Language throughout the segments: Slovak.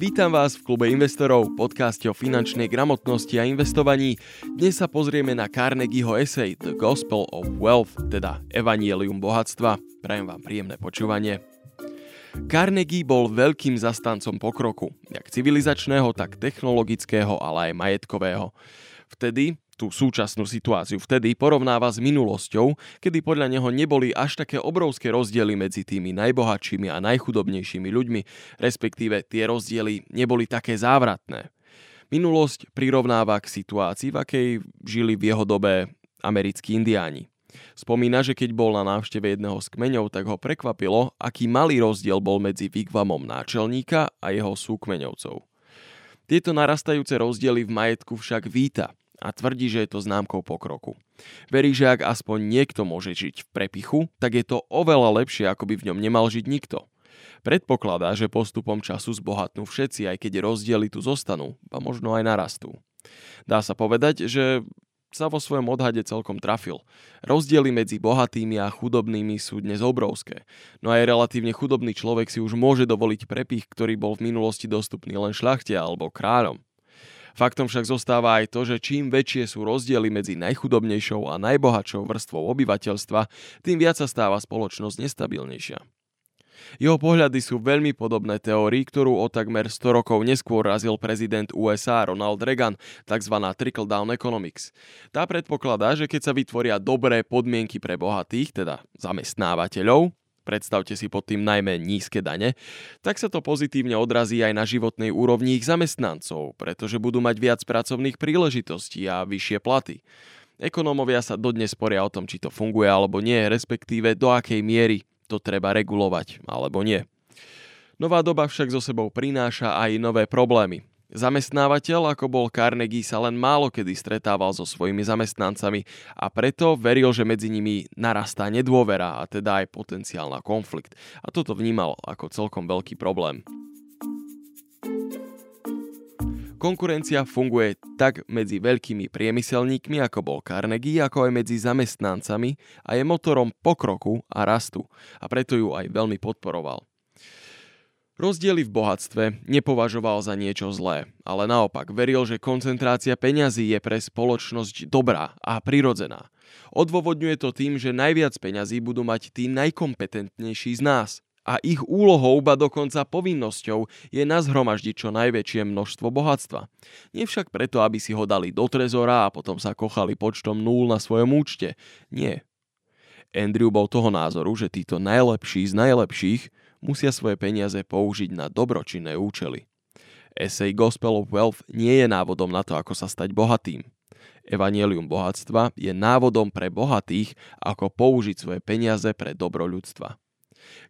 Vítam vás v klube investorov, podcaste o finančnej gramotnosti a investovaní. Dnes sa pozrieme na Carnegieho esej The Gospel of Wealth, teda Evangelium bohatstva. Prajem vám príjemné počúvanie. Carnegie bol veľkým zastancom pokroku, jak civilizačného, tak technologického, ale aj majetkového. Vtedy tú súčasnú situáciu vtedy porovnáva s minulosťou, kedy podľa neho neboli až také obrovské rozdiely medzi tými najbohatšími a najchudobnejšími ľuďmi, respektíve tie rozdiely neboli také závratné. Minulosť prirovnáva k situácii, v akej žili v jeho dobe americkí indiáni. Spomína, že keď bol na návšteve jedného z kmeňov, tak ho prekvapilo, aký malý rozdiel bol medzi výkvamom náčelníka a jeho súkmeňovcov. Tieto narastajúce rozdiely v majetku však víta a tvrdí, že je to známkou pokroku. Verí, že ak aspoň niekto môže žiť v prepichu, tak je to oveľa lepšie, ako by v ňom nemal žiť nikto. Predpokladá, že postupom času zbohatnú všetci, aj keď rozdiely tu zostanú, a možno aj narastú. Dá sa povedať, že sa vo svojom odhade celkom trafil. Rozdiely medzi bohatými a chudobnými sú dnes obrovské, no aj relatívne chudobný človek si už môže dovoliť prepich, ktorý bol v minulosti dostupný len šľachte alebo kráľom. Faktom však zostáva aj to, že čím väčšie sú rozdiely medzi najchudobnejšou a najbohatšou vrstvou obyvateľstva, tým viac sa stáva spoločnosť nestabilnejšia. Jeho pohľady sú veľmi podobné teórii, ktorú o takmer 100 rokov neskôr razil prezident USA Ronald Reagan, tzv. trickle-down economics. Tá predpokladá, že keď sa vytvoria dobré podmienky pre bohatých, teda zamestnávateľov, predstavte si pod tým najmä nízke dane, tak sa to pozitívne odrazí aj na životnej úrovni ich zamestnancov, pretože budú mať viac pracovných príležitostí a vyššie platy. Ekonómovia sa dodnes sporia o tom, či to funguje alebo nie, respektíve do akej miery to treba regulovať alebo nie. Nová doba však so sebou prináša aj nové problémy. Zamestnávateľ, ako bol Carnegie, sa len málo kedy stretával so svojimi zamestnancami a preto veril, že medzi nimi narastá nedôvera a teda aj potenciál na konflikt. A toto vnímal ako celkom veľký problém. Konkurencia funguje tak medzi veľkými priemyselníkmi, ako bol Carnegie, ako aj medzi zamestnancami a je motorom pokroku a rastu a preto ju aj veľmi podporoval. Rozdiely v bohatstve nepovažoval za niečo zlé, ale naopak veril, že koncentrácia peňazí je pre spoločnosť dobrá a prirodzená. Odôvodňuje to tým, že najviac peňazí budú mať tí najkompetentnejší z nás. A ich úlohou, ba dokonca povinnosťou, je nazhromaždiť čo najväčšie množstvo bohatstva. Nie však preto, aby si ho dali do trezora a potom sa kochali počtom nul na svojom účte. Nie. Andrew bol toho názoru, že títo najlepší z najlepších musia svoje peniaze použiť na dobročinné účely. Essay Gospel of Wealth nie je návodom na to, ako sa stať bohatým. Evangelium bohatstva je návodom pre bohatých, ako použiť svoje peniaze pre dobro ľudstva.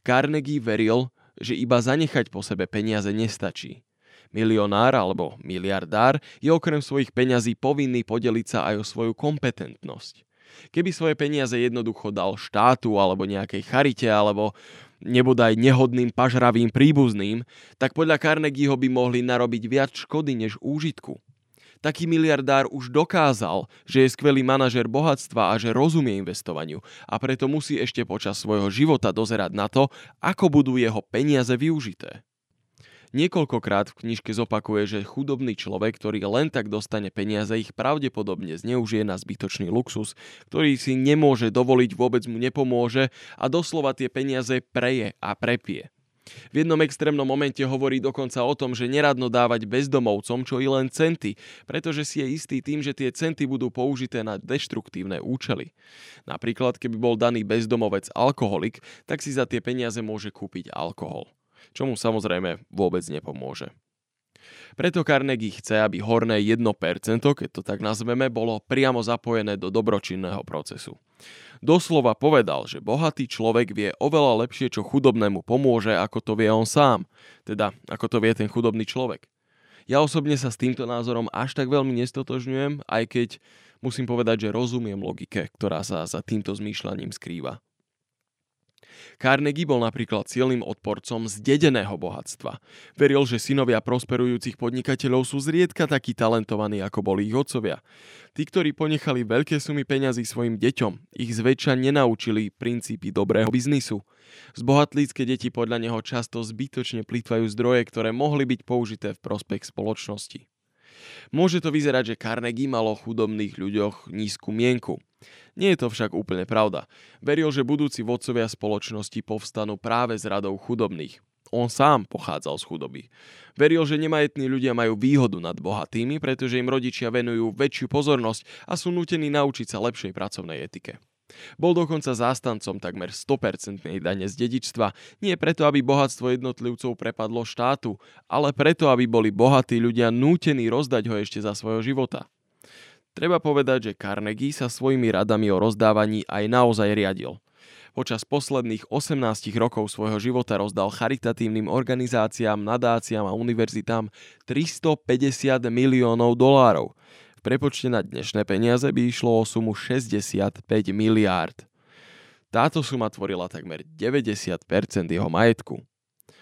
Carnegie veril, že iba zanechať po sebe peniaze nestačí. Milionár alebo miliardár je okrem svojich peňazí povinný podeliť sa aj o svoju kompetentnosť. Keby svoje peniaze jednoducho dal štátu alebo nejakej charite alebo nebodaj nehodným pažravým príbuzným, tak podľa Carnegieho by mohli narobiť viac škody než úžitku. Taký miliardár už dokázal, že je skvelý manažer bohatstva a že rozumie investovaniu a preto musí ešte počas svojho života dozerať na to, ako budú jeho peniaze využité. Niekoľkokrát v knižke zopakuje, že chudobný človek, ktorý len tak dostane peniaze, ich pravdepodobne zneužije na zbytočný luxus, ktorý si nemôže dovoliť, vôbec mu nepomôže a doslova tie peniaze preje a prepie. V jednom extrémnom momente hovorí dokonca o tom, že neradno dávať bezdomovcom čo i len centy, pretože si je istý tým, že tie centy budú použité na deštruktívne účely. Napríklad, keby bol daný bezdomovec alkoholik, tak si za tie peniaze môže kúpiť alkohol čo mu samozrejme vôbec nepomôže. Preto Carnegie chce, aby horné 1%, keď to tak nazveme, bolo priamo zapojené do dobročinného procesu. Doslova povedal, že bohatý človek vie oveľa lepšie, čo chudobnému pomôže, ako to vie on sám. Teda, ako to vie ten chudobný človek. Ja osobne sa s týmto názorom až tak veľmi nestotožňujem, aj keď musím povedať, že rozumiem logike, ktorá sa za týmto zmýšľaním skrýva. Carnegie bol napríklad silným odporcom zdedeného bohatstva. Veril, že synovia prosperujúcich podnikateľov sú zriedka takí talentovaní, ako boli ich otcovia. Tí, ktorí ponechali veľké sumy peňazí svojim deťom, ich zväčša nenaučili princípy dobrého biznisu. Zbohatlícke deti podľa neho často zbytočne plýtvajú zdroje, ktoré mohli byť použité v prospech spoločnosti. Môže to vyzerať, že Carnegie malo chudobných ľuďoch nízku mienku. Nie je to však úplne pravda. Veril, že budúci vodcovia spoločnosti povstanú práve z radou chudobných. On sám pochádzal z chudoby. Veril, že nemajetní ľudia majú výhodu nad bohatými, pretože im rodičia venujú väčšiu pozornosť a sú nutení naučiť sa lepšej pracovnej etike. Bol dokonca zástancom takmer 100% dane z dedičstva, nie preto, aby bohatstvo jednotlivcov prepadlo štátu, ale preto, aby boli bohatí ľudia nútení rozdať ho ešte za svojho života. Treba povedať, že Carnegie sa svojimi radami o rozdávaní aj naozaj riadil. Počas posledných 18 rokov svojho života rozdal charitatívnym organizáciám, nadáciám a univerzitám 350 miliónov dolárov. V prepočte na dnešné peniaze by išlo o sumu 65 miliárd. Táto suma tvorila takmer 90% jeho majetku.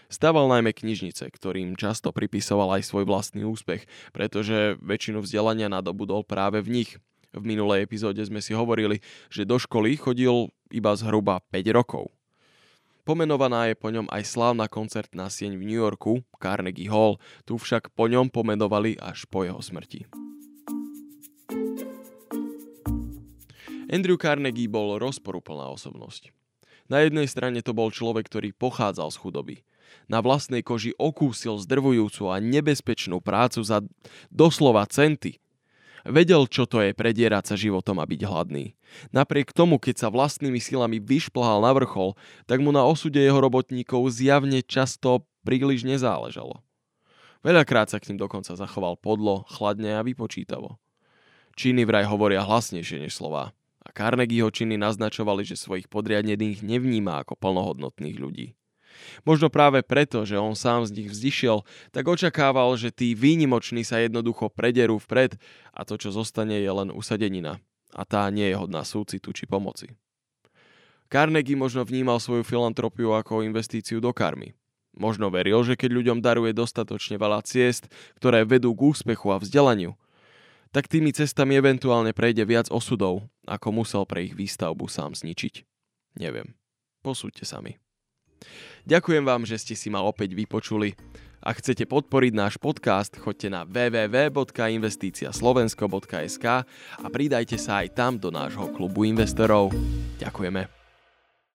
Staval najmä knižnice, ktorým často pripisoval aj svoj vlastný úspech, pretože väčšinu vzdelania nadobudol práve v nich. V minulej epizóde sme si hovorili, že do školy chodil iba zhruba 5 rokov. Pomenovaná je po ňom aj slávna koncertná sieň v New Yorku, Carnegie Hall, tu však po ňom pomenovali až po jeho smrti. Andrew Carnegie bol rozporuplná osobnosť. Na jednej strane to bol človek, ktorý pochádzal z chudoby na vlastnej koži okúsil zdrvujúcu a nebezpečnú prácu za doslova centy. Vedel, čo to je predierať sa životom a byť hladný. Napriek tomu, keď sa vlastnými silami vyšplhal na vrchol, tak mu na osude jeho robotníkov zjavne často príliš nezáležalo. Veľakrát sa k ním dokonca zachoval podlo, chladne a vypočítavo. Činy vraj hovoria hlasnejšie než slova. A Carnegieho činy naznačovali, že svojich podriadnených nevníma ako plnohodnotných ľudí. Možno práve preto, že on sám z nich vzdišiel, tak očakával, že tí výnimoční sa jednoducho prederú vpred a to, čo zostane, je len usadenina. A tá nie je hodná súcitu či pomoci. Carnegie možno vnímal svoju filantropiu ako investíciu do karmy. Možno veril, že keď ľuďom daruje dostatočne veľa ciest, ktoré vedú k úspechu a vzdelaniu, tak tými cestami eventuálne prejde viac osudov, ako musel pre ich výstavbu sám zničiť. Neviem. Posúďte sami. Ďakujem vám, že ste si ma opäť vypočuli. Ak chcete podporiť náš podcast, choďte na www.investiciaslovensko.sk a pridajte sa aj tam do nášho klubu investorov. Ďakujeme.